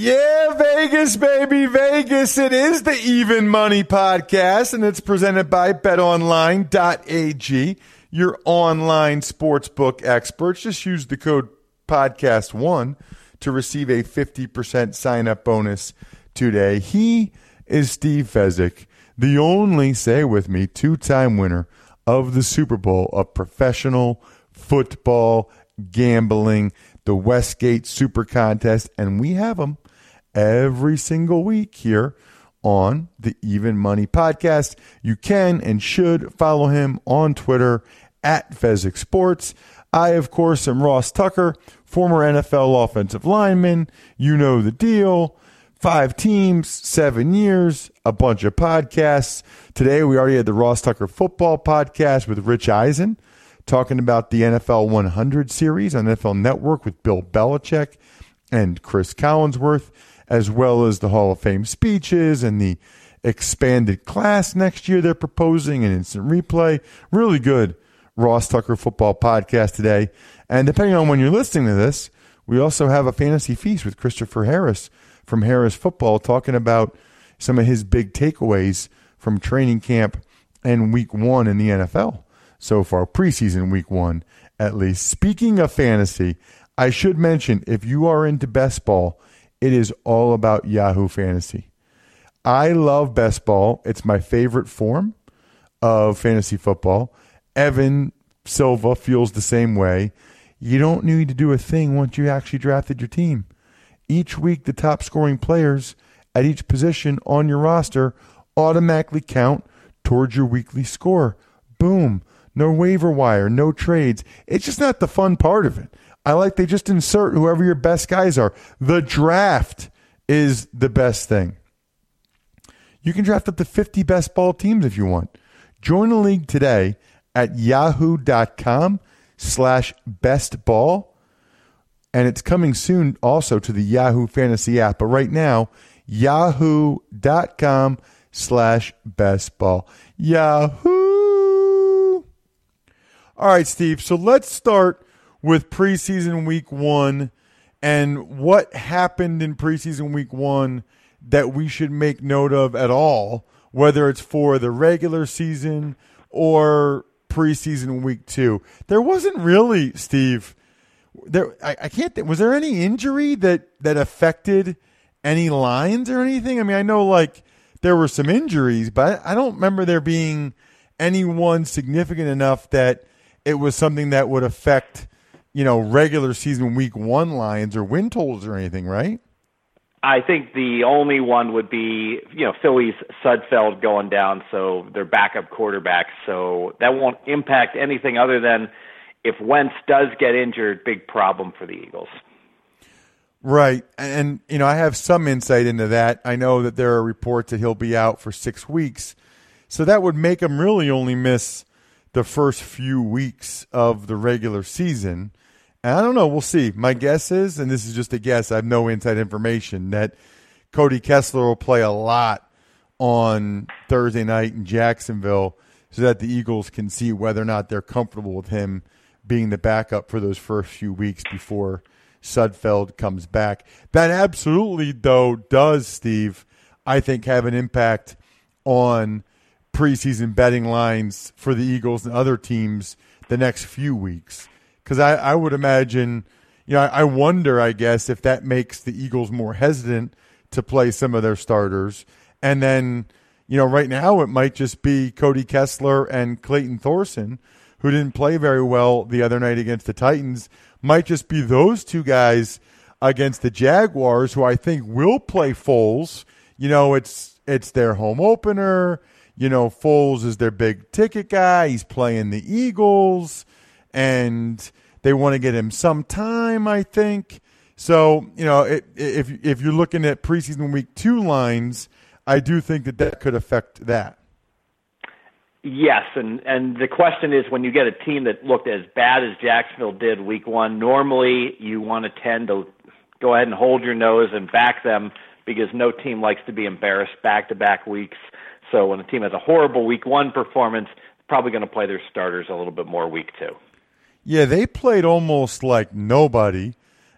Yeah, Vegas, baby, Vegas. It is the Even Money Podcast, and it's presented by betonline.ag, your online sportsbook experts. Just use the code podcast1 to receive a 50% sign up bonus today. He is Steve Fezzik, the only, say with me, two time winner of the Super Bowl of professional football gambling, the Westgate Super Contest, and we have them every single week here on the Even Money Podcast. You can and should follow him on Twitter at Fezzik Sports. I, of course, am Ross Tucker, former NFL offensive lineman. You know the deal. Five teams, seven years, a bunch of podcasts. Today, we already had the Ross Tucker football podcast with Rich Eisen talking about the NFL 100 series on NFL Network with Bill Belichick and Chris Collinsworth as well as the Hall of Fame speeches and the expanded class next year they're proposing and instant replay. Really good Ross Tucker football podcast today. And depending on when you're listening to this, we also have a fantasy feast with Christopher Harris from Harris Football talking about some of his big takeaways from training camp and week one in the NFL so far, preseason week one at least. Speaking of fantasy, I should mention if you are into best ball, it is all about Yahoo Fantasy. I love best ball. It's my favorite form of fantasy football. Evan Silva feels the same way. You don't need to do a thing once you actually drafted your team. Each week, the top scoring players at each position on your roster automatically count towards your weekly score. Boom. No waiver wire, no trades. It's just not the fun part of it. I like they just insert whoever your best guys are. The draft is the best thing. You can draft up to 50 best ball teams if you want. Join the league today at yahoo.com slash best ball. And it's coming soon also to the Yahoo Fantasy app. But right now, yahoo.com slash best ball. Yahoo! All right, Steve. So let's start with preseason week one and what happened in preseason week one that we should make note of at all, whether it's for the regular season or preseason week two. There wasn't really, Steve. There, I, I can't. Think, was there any injury that that affected any lines or anything? I mean, I know like there were some injuries, but I don't remember there being anyone significant enough that it was something that would affect you know, regular season week one lines or win totals or anything, right? I think the only one would be, you know, Philly's Sudfeld going down, so their backup quarterback. So that won't impact anything other than if Wentz does get injured, big problem for the Eagles. Right. And, you know, I have some insight into that. I know that there are reports that he'll be out for six weeks. So that would make him really only miss the first few weeks of the regular season. And I don't know. We'll see. My guess is, and this is just a guess, I have no inside information, that Cody Kessler will play a lot on Thursday night in Jacksonville so that the Eagles can see whether or not they're comfortable with him being the backup for those first few weeks before Sudfeld comes back. That absolutely, though, does, Steve, I think, have an impact on preseason betting lines for the Eagles and other teams the next few weeks. Because I, I would imagine, you know, I, wonder, I guess, if that makes the Eagles more hesitant to play some of their starters. And then, you know, right now it might just be Cody Kessler and Clayton Thorson, who didn't play very well the other night against the Titans. Might just be those two guys against the Jaguars, who I think will play Foles. You know, it's it's their home opener. You know, Foles is their big ticket guy. He's playing the Eagles, and they want to get him some time. I think. So you know, it, if if you're looking at preseason week two lines, I do think that that could affect that. Yes, and and the question is when you get a team that looked as bad as Jacksonville did week one, normally you want to tend to go ahead and hold your nose and back them because no team likes to be embarrassed back to back weeks. So when a team has a horrible week one performance, probably going to play their starters a little bit more week two. Yeah, they played almost like nobody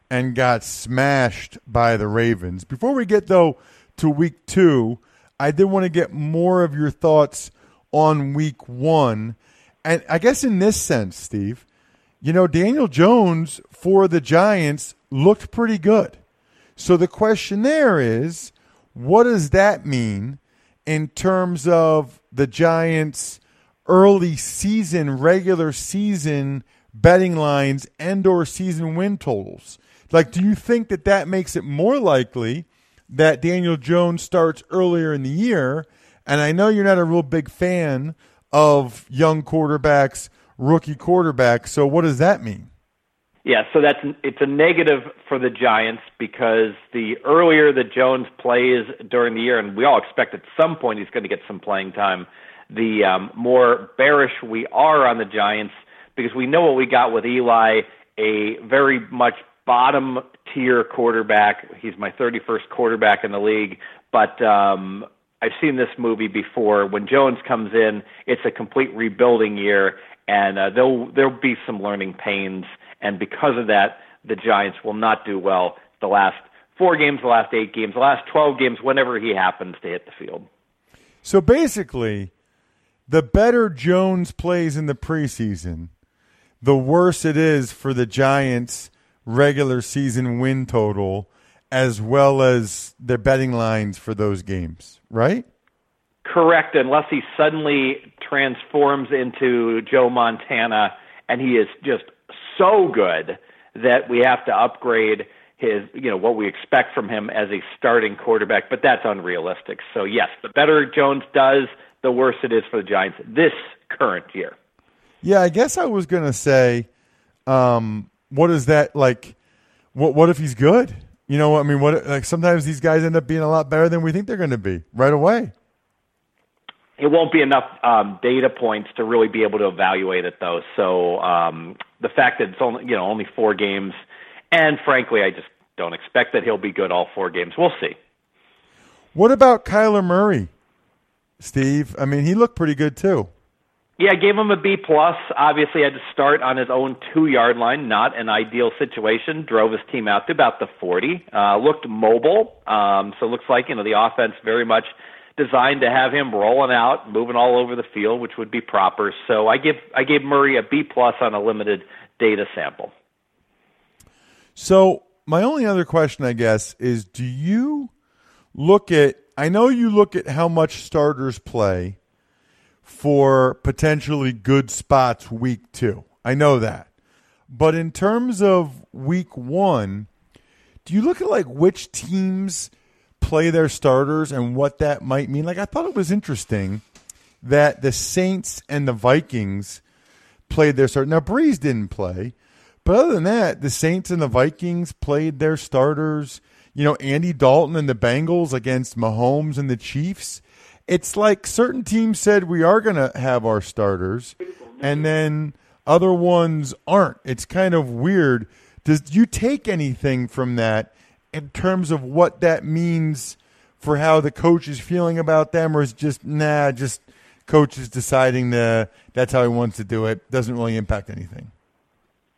and got smashed by the Ravens. Before we get though to week two, I did want to get more of your thoughts on week one. And I guess in this sense, Steve, you know, Daniel Jones for the Giants looked pretty good. So the question there is, what does that mean in terms of the Giants' early season, regular season betting lines and or season win totals? Like, do you think that that makes it more likely that Daniel Jones starts earlier in the year? And I know you're not a real big fan of young quarterbacks, rookie quarterbacks. So what does that mean? Yeah, so that's it's a negative for the Giants because the earlier that Jones plays during the year, and we all expect at some point he's going to get some playing time, the um, more bearish we are on the Giants because we know what we got with Eli, a very much bottom tier quarterback. He's my 31st quarterback in the league, but um, I've seen this movie before. When Jones comes in, it's a complete rebuilding year, and uh, there'll there'll be some learning pains, and because of that, the Giants will not do well the last four games, the last eight games, the last twelve games, whenever he happens to hit the field. So basically, the better Jones plays in the preseason, the worse it is for the Giants' regular season win total, as well as their betting lines for those games, right? Correct, unless he suddenly transforms into Joe Montana and he is just so good that we have to upgrade his, you know, what we expect from him as a starting quarterback, but that's unrealistic. So yes, the better Jones does, the worse it is for the Giants this current year. Yeah, I guess I was going to say, um, what is that like? What what if he's good? You know, I mean, what like sometimes these guys end up being a lot better than we think they're going to be right away. It won't be enough um, data points to really be able to evaluate it, though. So um, the fact that it's only you know only four games, and frankly, I just don't expect that he'll be good all four games. We'll see. What about Kyler Murray, Steve? I mean, he looked pretty good too. Yeah, I gave him a B plus. Obviously, had to start on his own two yard line. Not an ideal situation. Drove his team out to about the forty. Uh, looked mobile. Um, so looks like you know the offense very much designed to have him rolling out, moving all over the field, which would be proper. So I give I gave Murray a B plus on a limited data sample. So my only other question, I guess, is: Do you look at? I know you look at how much starters play for potentially good spots week two. I know that. But in terms of week one, do you look at like which teams play their starters and what that might mean? Like, I thought it was interesting that the Saints and the Vikings played their start. Now, Brees didn't play, but other than that, the Saints and the Vikings played their starters. You know, Andy Dalton and the Bengals against Mahomes and the Chiefs it's like certain teams said we are going to have our starters, and then other ones aren't. It's kind of weird. Does you take anything from that in terms of what that means for how the coach is feeling about them, or is just nah, just coach is deciding to that's how he wants to do it. Doesn't really impact anything.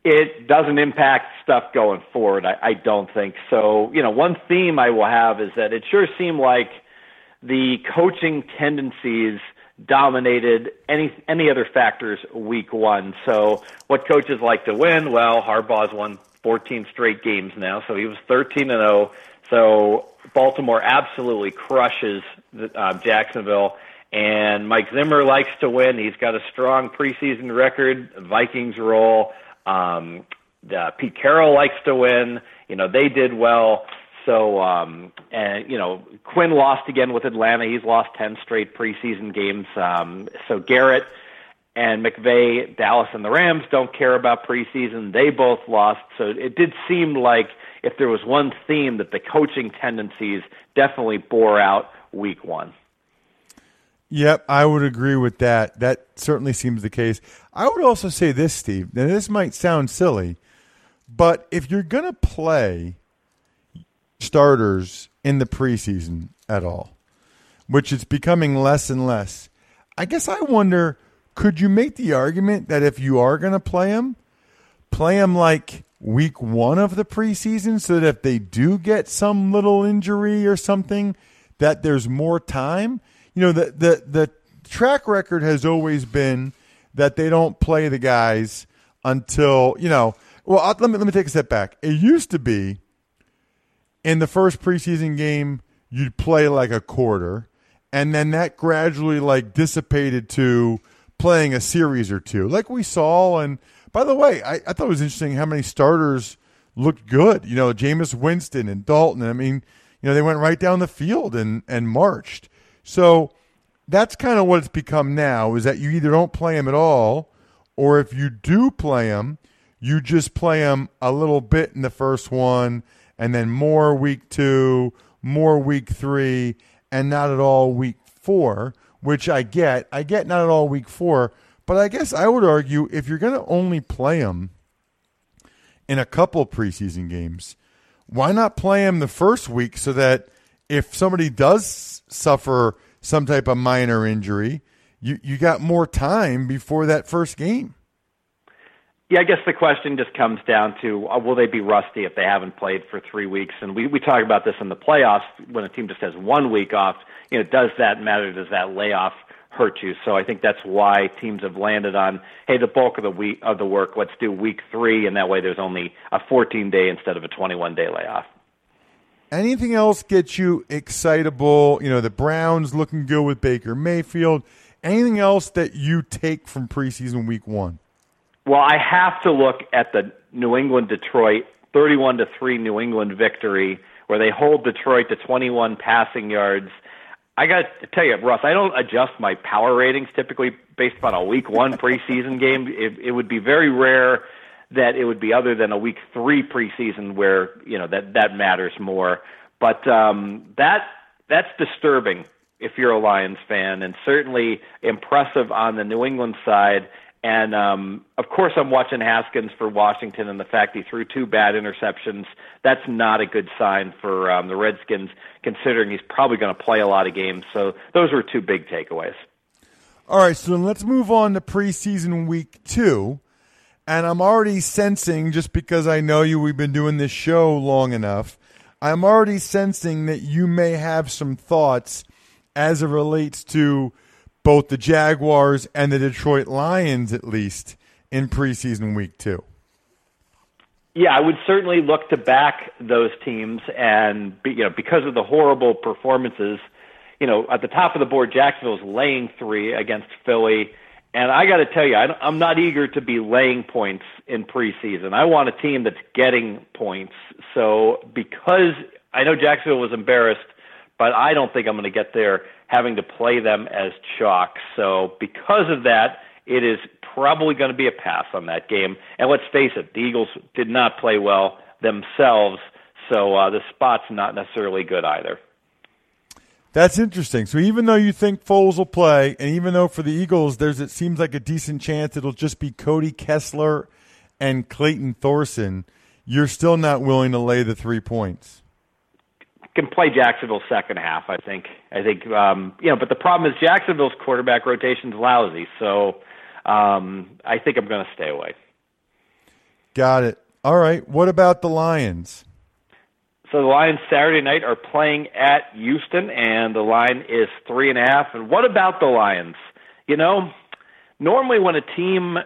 It doesn't impact stuff going forward. I, I don't think so. You know, one theme I will have is that it sure seemed like the coaching tendencies dominated any any other factors week one. So what coaches like to win? Well, Harbaugh's won 14 straight games now, so he was 13 and 0. So Baltimore absolutely crushes uh, Jacksonville. And Mike Zimmer likes to win. He's got a strong preseason record. Vikings roll. Um, the, Pete Carroll likes to win. You know, they did well. So, um, and you know, Quinn lost again with Atlanta. He's lost ten straight preseason games. Um, so Garrett and McVay, Dallas, and the Rams don't care about preseason. They both lost. So it did seem like if there was one theme that the coaching tendencies definitely bore out week one. Yep, I would agree with that. That certainly seems the case. I would also say this, Steve. Now, this might sound silly, but if you're going to play starters in the preseason at all, which is becoming less and less, I guess I wonder could you make the argument that if you are going to play them, play them like week one of the preseason so that if they do get some little injury or something, that there's more time? you know the the the track record has always been that they don't play the guys until you know. Well, let me let me take a step back. It used to be in the first preseason game you'd play like a quarter, and then that gradually like dissipated to playing a series or two, like we saw. And by the way, I, I thought it was interesting how many starters looked good. You know, Jameis Winston and Dalton. I mean, you know, they went right down the field and and marched. So that's kind of what it's become now is that you either don't play them at all, or if you do play them, you just play them a little bit in the first one, and then more week two, more week three, and not at all week four, which I get. I get not at all week four, but I guess I would argue if you're going to only play them in a couple preseason games, why not play them the first week so that if somebody does suffer some type of minor injury, you, you got more time before that first game. Yeah, I guess the question just comes down to uh, will they be rusty if they haven't played for three weeks? And we, we talk about this in the playoffs when a team just has one week off. You know, does that matter? Does that layoff hurt you? So I think that's why teams have landed on, hey, the bulk of the week of the work, let's do week three, and that way there's only a 14 day instead of a 21 day layoff. Anything else get you excitable? You know, the Browns looking good with Baker Mayfield. Anything else that you take from preseason week one? Well, I have to look at the New England Detroit 31 to 3 New England victory where they hold Detroit to 21 passing yards. I got to tell you, Russ, I don't adjust my power ratings typically based upon a week one preseason game. It, it would be very rare that it would be other than a week three preseason where you know that that matters more. But um, that that's disturbing if you're a Lions fan, and certainly impressive on the New England side. And um, of course, I'm watching Haskins for Washington, and the fact he threw two bad interceptions. That's not a good sign for um, the Redskins, considering he's probably going to play a lot of games. So those were two big takeaways. All right, so let's move on to preseason week two. And I'm already sensing, just because I know you, we've been doing this show long enough, I'm already sensing that you may have some thoughts as it relates to both the Jaguars and the Detroit Lions, at least in preseason week two. Yeah, I would certainly look to back those teams, and you know, because of the horrible performances, you know, at the top of the board, Jacksonville's laying three against Philly. And I got to tell you, I, I'm not eager to be laying points in preseason. I want a team that's getting points. So because I know Jacksonville was embarrassed, but I don't think I'm going to get there having to play them as chalk. So because of that, it is probably going to be a pass on that game. And let's face it, the Eagles did not play well themselves, so uh, the spot's not necessarily good either. That's interesting. So even though you think Foles will play, and even though for the Eagles, there's it seems like a decent chance it'll just be Cody Kessler and Clayton Thorson, you're still not willing to lay the three points. Can play Jacksonville second half. I think. I think um, you know, but the problem is Jacksonville's quarterback rotation's lousy. So um, I think I'm going to stay away. Got it. All right. What about the Lions? So the Lions Saturday night are playing at Houston, and the line is three and a half. And what about the Lions? You know, normally when a team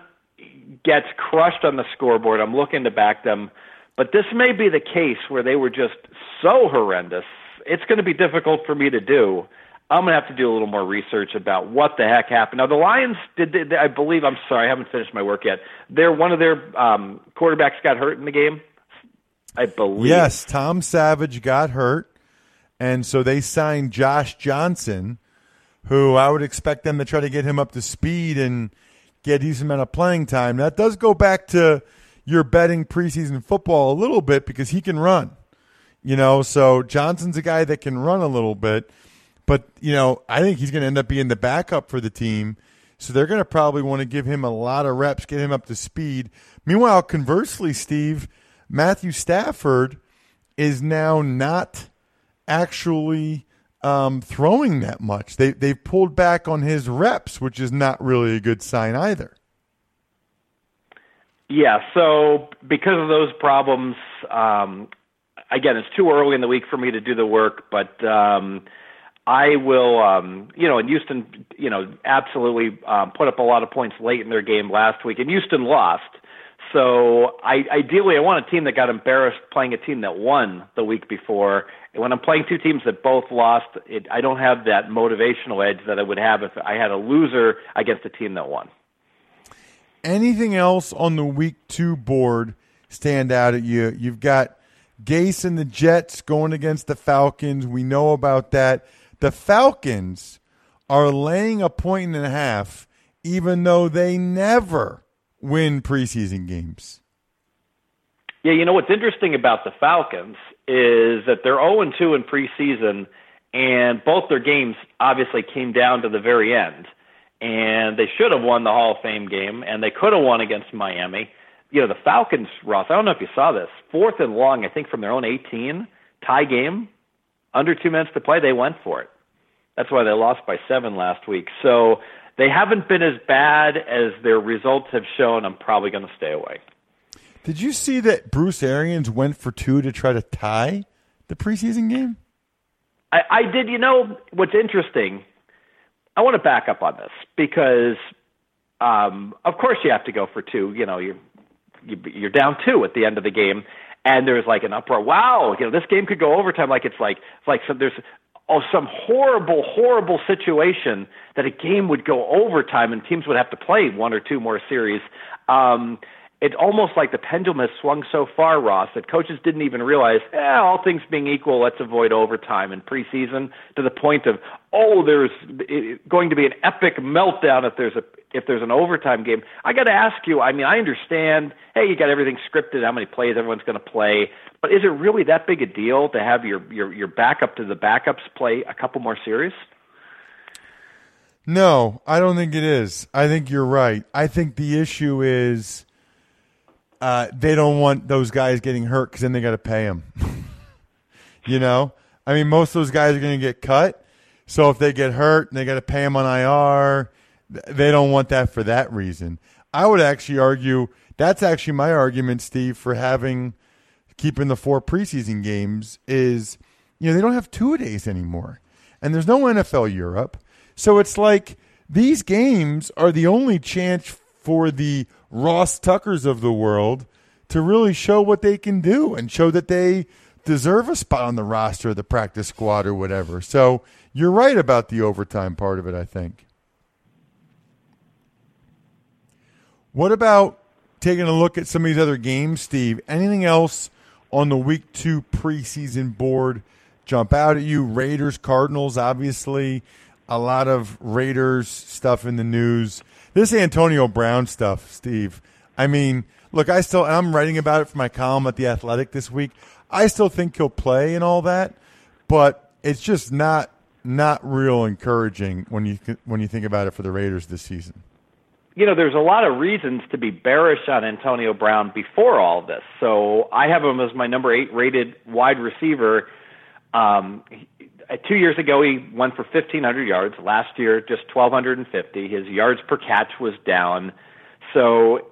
gets crushed on the scoreboard, I'm looking to back them. But this may be the case where they were just so horrendous. It's going to be difficult for me to do. I'm going to have to do a little more research about what the heck happened. Now, the Lions did, did I believe, I'm sorry, I haven't finished my work yet. They're one of their um, quarterbacks got hurt in the game. I believe. Yes, Tom Savage got hurt, and so they signed Josh Johnson, who I would expect them to try to get him up to speed and get a decent amount of playing time. That does go back to your betting preseason football a little bit because he can run. You know, so Johnson's a guy that can run a little bit, but you know, I think he's going to end up being the backup for the team. So they're going to probably want to give him a lot of reps, get him up to speed. Meanwhile, conversely, Steve, Matthew Stafford is now not actually um, throwing that much. They they've pulled back on his reps, which is not really a good sign either. Yeah, so because of those problems, um, again, it's too early in the week for me to do the work, but um, I will, um, you know, and Houston, you know, absolutely um, put up a lot of points late in their game last week, and Houston lost. So I, ideally, I want a team that got embarrassed playing a team that won the week before. And when I'm playing two teams that both lost, it, I don't have that motivational edge that I would have if I had a loser against a team that won. Anything else on the week two board stand out at you? You've got Gase and the Jets going against the Falcons. We know about that. The Falcons are laying a point and a half, even though they never win preseason games. Yeah, you know what's interesting about the Falcons is that they're 0 2 in preseason, and both their games obviously came down to the very end and they should have won the Hall of Fame game, and they could have won against Miami. You know, the Falcons, Ross, I don't know if you saw this, fourth and long, I think from their own 18, tie game, under two minutes to play, they went for it. That's why they lost by seven last week. So they haven't been as bad as their results have shown. I'm probably going to stay away. Did you see that Bruce Arians went for two to try to tie the preseason game? I, I did. You know what's interesting I want to back up on this because, um, of course, you have to go for two. You know, you're you're down two at the end of the game, and there's like an uproar. Wow, you know, this game could go overtime. Like it's like it's like some, there's oh some horrible, horrible situation that a game would go overtime and teams would have to play one or two more series. Um, it's almost like the pendulum has swung so far, Ross, that coaches didn't even realize, eh, all things being equal, let's avoid overtime in preseason to the point of, oh, there's going to be an epic meltdown if there's a if there's an overtime game. I got to ask you. I mean, I understand. Hey, you got everything scripted, how many plays everyone's going to play, but is it really that big a deal to have your your your backup to the backups play a couple more series? No, I don't think it is. I think you're right. I think the issue is uh, they don't want those guys getting hurt because then they got to pay them. you know, I mean, most of those guys are going to get cut. So if they get hurt and they got to pay them on IR, they don't want that for that reason. I would actually argue that's actually my argument, Steve, for having keeping the four preseason games is you know they don't have two days anymore, and there's no NFL Europe, so it's like these games are the only chance for the Ross Tuckers of the world to really show what they can do and show that they deserve a spot on the roster, the practice squad, or whatever. So you're right about the overtime part of it, I think. What about taking a look at some of these other games, Steve? Anything else on the week two preseason board jump out at you? Raiders, Cardinals, obviously. A lot of Raiders stuff in the news. This Antonio Brown stuff, Steve. I mean, look, I still I'm writing about it for my column at the Athletic this week. I still think he'll play and all that, but it's just not not real encouraging when you when you think about it for the Raiders this season. You know, there's a lot of reasons to be bearish on Antonio Brown before all this. So I have him as my number eight rated wide receiver Um, uh, two years ago, he went for 1,500 yards. Last year, just 1,250. His yards per catch was down. So,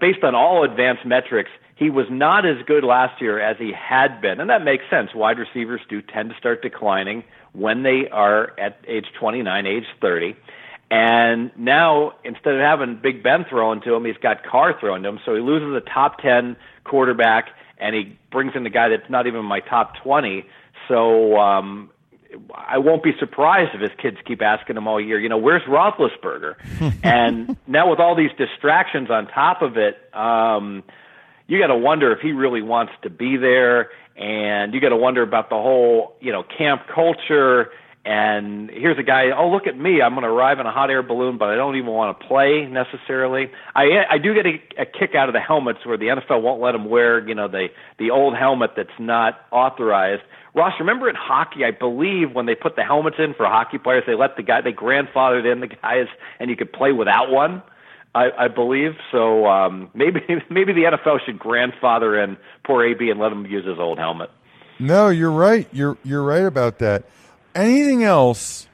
based on all advanced metrics, he was not as good last year as he had been. And that makes sense. Wide receivers do tend to start declining when they are at age 29, age 30. And now, instead of having Big Ben thrown to him, he's got Carr thrown to him. So he loses a top 10 quarterback, and he brings in the guy that's not even my top 20. So um, I won't be surprised if his kids keep asking him all year, you know, where's Roethlisberger? and now with all these distractions on top of it, um, you got to wonder if he really wants to be there, and you got to wonder about the whole, you know, camp culture. And here's a guy. Oh, look at me! I'm going to arrive in a hot air balloon, but I don't even want to play necessarily. I I do get a, a kick out of the helmets where the NFL won't let him wear, you know, the the old helmet that's not authorized. Ross, remember in hockey, I believe when they put the helmets in for hockey players, they let the guy, they grandfathered in the guys, and you could play without one. I, I believe so. Um, maybe maybe the NFL should grandfather in poor AB and let him use his old helmet. No, you're right. You're you're right about that. Anything else?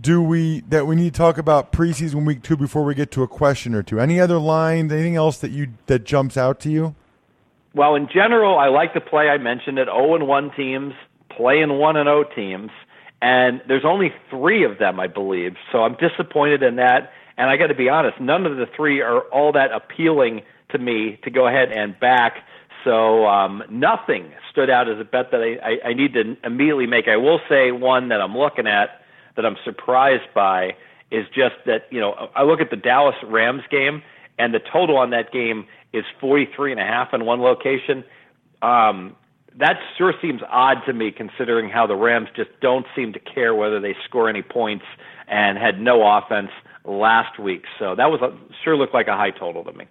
Do we that we need to talk about preseason week two before we get to a question or two? Any other lines? Anything else that you that jumps out to you? Well, in general, I like the play. I mentioned it. 0 and 1 teams playing 1 and 0 teams, and there's only three of them, I believe. So I'm disappointed in that. And I got to be honest, none of the three are all that appealing to me to go ahead and back. So um, nothing stood out as a bet that I, I, I need to immediately make. I will say one that I'm looking at that I'm surprised by is just that you know I look at the Dallas Rams game and the total on that game is 43 and a half in one location. Um, that sure seems odd to me considering how the Rams just don't seem to care whether they score any points and had no offense last week. So that was a, sure looked like a high total to me.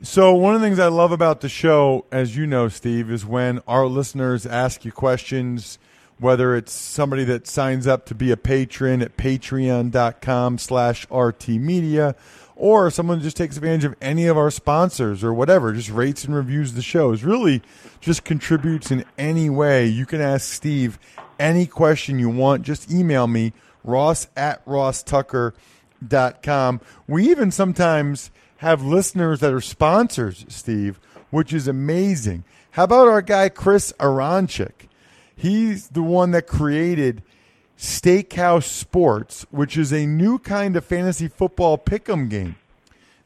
So one of the things I love about the show, as you know, Steve, is when our listeners ask you questions, whether it's somebody that signs up to be a patron at patreon.com slash rtmedia or someone just takes advantage of any of our sponsors or whatever, just rates and reviews the shows, really just contributes in any way. You can ask Steve any question you want. Just email me, ross at rosstucker.com. We even sometimes have listeners that are sponsors, Steve, which is amazing. How about our guy, Chris Aronchik? He's the one that created – Stakehouse Sports, which is a new kind of fantasy football pick'em game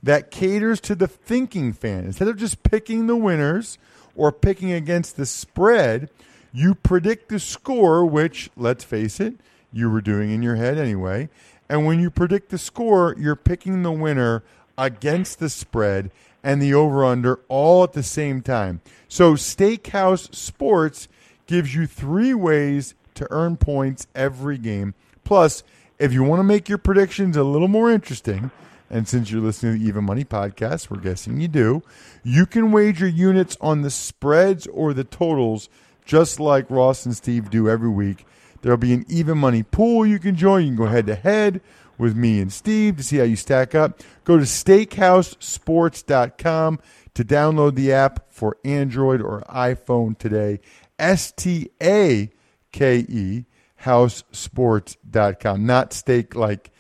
that caters to the thinking fan. Instead of just picking the winners or picking against the spread, you predict the score, which, let's face it, you were doing in your head anyway. And when you predict the score, you're picking the winner against the spread and the over under all at the same time. So, Stakehouse Sports gives you three ways to earn points every game. Plus, if you want to make your predictions a little more interesting, and since you're listening to the Even Money podcast, we're guessing you do, you can wager units on the spreads or the totals, just like Ross and Steve do every week. There'll be an Even Money pool you can join. You can go head to head with me and Steve to see how you stack up. Go to stakehousesports.com to download the app for Android or iPhone today. S T A K E, housesports.com. Not steak like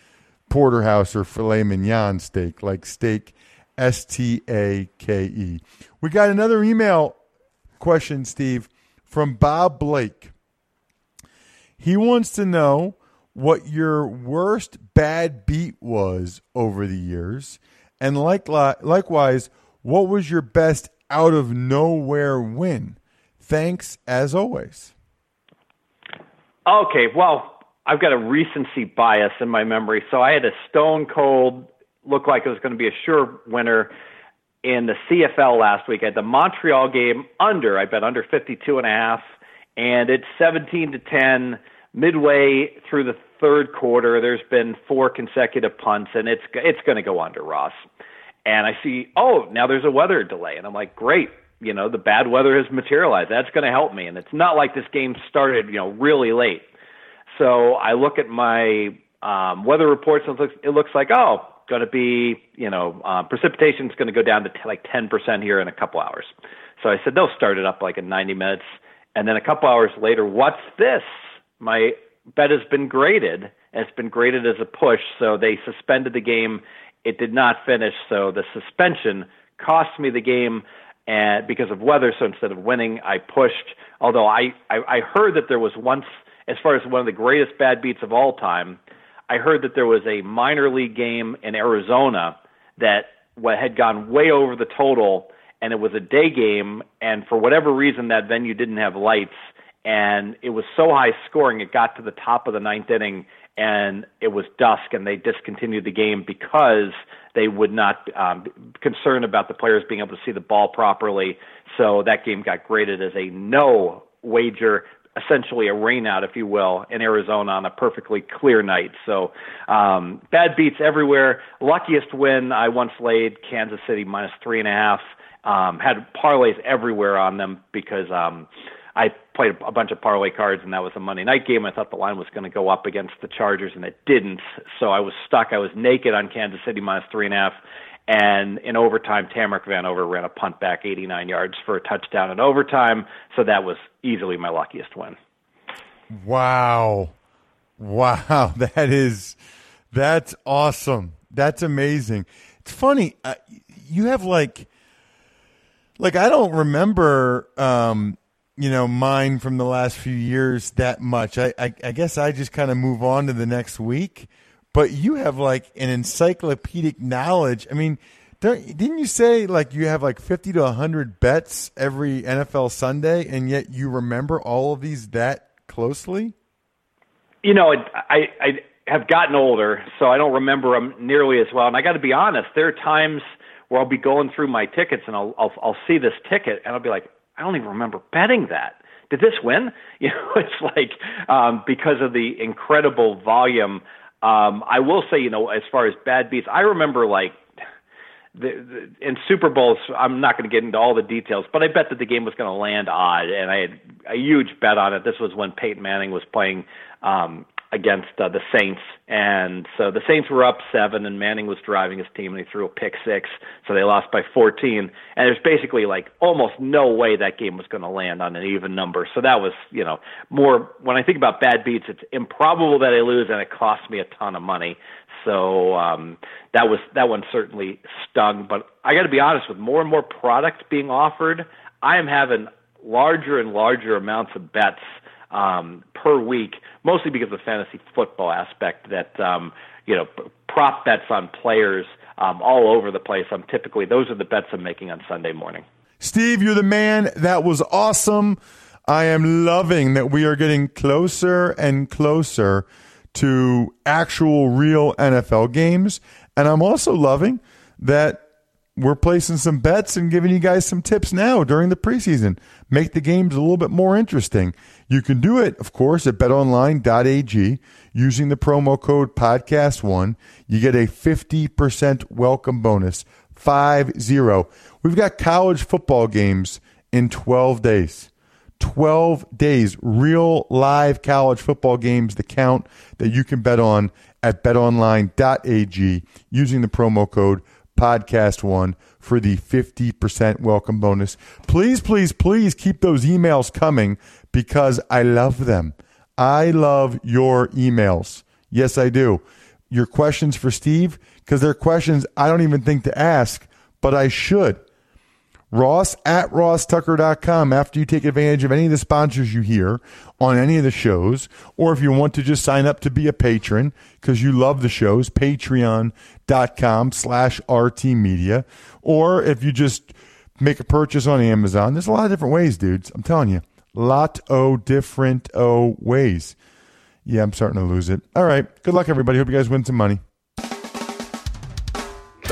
porterhouse or filet mignon steak, like stake, S T A K E. We got another email question, Steve, from Bob Blake. He wants to know what your worst bad beat was over the years, and likewise, what was your best out of nowhere win? Thanks as always. Okay, well, I've got a recency bias in my memory. So I had a stone cold, look like it was going to be a sure winner in the CFL last week. I had the Montreal game under. I bet under 52 and a half, and it's 17 to 10 midway through the third quarter. There's been four consecutive punts, and it's it's going to go under Ross. And I see, oh, now there's a weather delay, and I'm like, great you know the bad weather has materialized. That's going to help me, and it's not like this game started you know really late. So I look at my um, weather reports and it looks, it looks like oh, going to be you know uh, precipitation is going to go down to t- like 10% here in a couple hours. So I said they'll start it up like in 90 minutes, And then a couple hours later, what's this? My bet has been graded. And it's been graded as a push, so they suspended the game. It did not finish, so the suspension cost me the game and because of weather. So instead of winning, I pushed. Although I, I, I heard that there was once, as far as one of the greatest bad beats of all time, I heard that there was a minor league game in Arizona that had gone way over the total, and it was a day game. And for whatever reason, that venue didn't have lights, and it was so high scoring, it got to the top of the ninth inning, and it was dusk, and they discontinued the game because they would not um, concerned about the players being able to see the ball properly. So that game got graded as a no wager essentially a rainout, if you will, in Arizona on a perfectly clear night. So um, bad beats everywhere. Luckiest win I once laid Kansas City minus three and a half. Um, had parlays everywhere on them because um, I played a bunch of parlay cards, and that was a Monday night game. I thought the line was going to go up against the Chargers, and it didn't. So I was stuck. I was naked on Kansas City minus three and a half. And in overtime, Tamarick Vanover ran a punt back 89 yards for a touchdown in overtime. So that was easily my luckiest win. Wow. Wow. That is, that's awesome. That's amazing. It's funny. Uh, you have like, like, I don't remember, um, you know, mine from the last few years that much. I, I, I guess I just kind of move on to the next week but you have like an encyclopedic knowledge. I mean, didn't you say like you have like 50 to 100 bets every NFL Sunday and yet you remember all of these that closely? You know, I I have gotten older, so I don't remember them nearly as well. And I got to be honest, there are times where I'll be going through my tickets and I'll, I'll I'll see this ticket and I'll be like, I don't even remember betting that. Did this win? You know, it's like um, because of the incredible volume um, I will say, you know, as far as bad beats, I remember like the, the, in Super Bowls. I'm not going to get into all the details, but I bet that the game was going to land odd, and I had a huge bet on it. This was when Peyton Manning was playing um, against uh, the Saints, and so the Saints were up seven, and Manning was driving his team, and he threw a pick six, so they lost by 14. And there's basically like almost no way that game was going to land on an even number. So that was, you know, more when I think about bad beats, it's improbable that I lose, and it cost me a ton of money. So um, that was that one certainly stung. But I got to be honest, with more and more product being offered, I am having larger and larger amounts of bets um, per week, mostly because of the fantasy football aspect that um, you know prop bets on players um, all over the place. I'm typically those are the bets I'm making on Sunday morning. Steve, you're the man. That was awesome. I am loving that we are getting closer and closer to actual real NFL games. And I'm also loving that we're placing some bets and giving you guys some tips now during the preseason. Make the games a little bit more interesting. You can do it, of course, at betonline.ag using the promo code podcast1. You get a 50% welcome bonus. 5 0. We've got college football games in 12 days. 12 days, real live college football games that count that you can bet on at betonline.ag using the promo code podcast one for the 50% welcome bonus. Please, please, please keep those emails coming because I love them. I love your emails. Yes, I do. Your questions for Steve, because they're questions I don't even think to ask, but I should. Ross at rosstucker.com after you take advantage of any of the sponsors you hear on any of the shows, or if you want to just sign up to be a patron because you love the shows, patreon.com slash RT Media, or if you just make a purchase on Amazon. There's a lot of different ways, dudes. I'm telling you, lot o different o ways. Yeah, I'm starting to lose it. All right. Good luck, everybody. Hope you guys win some money.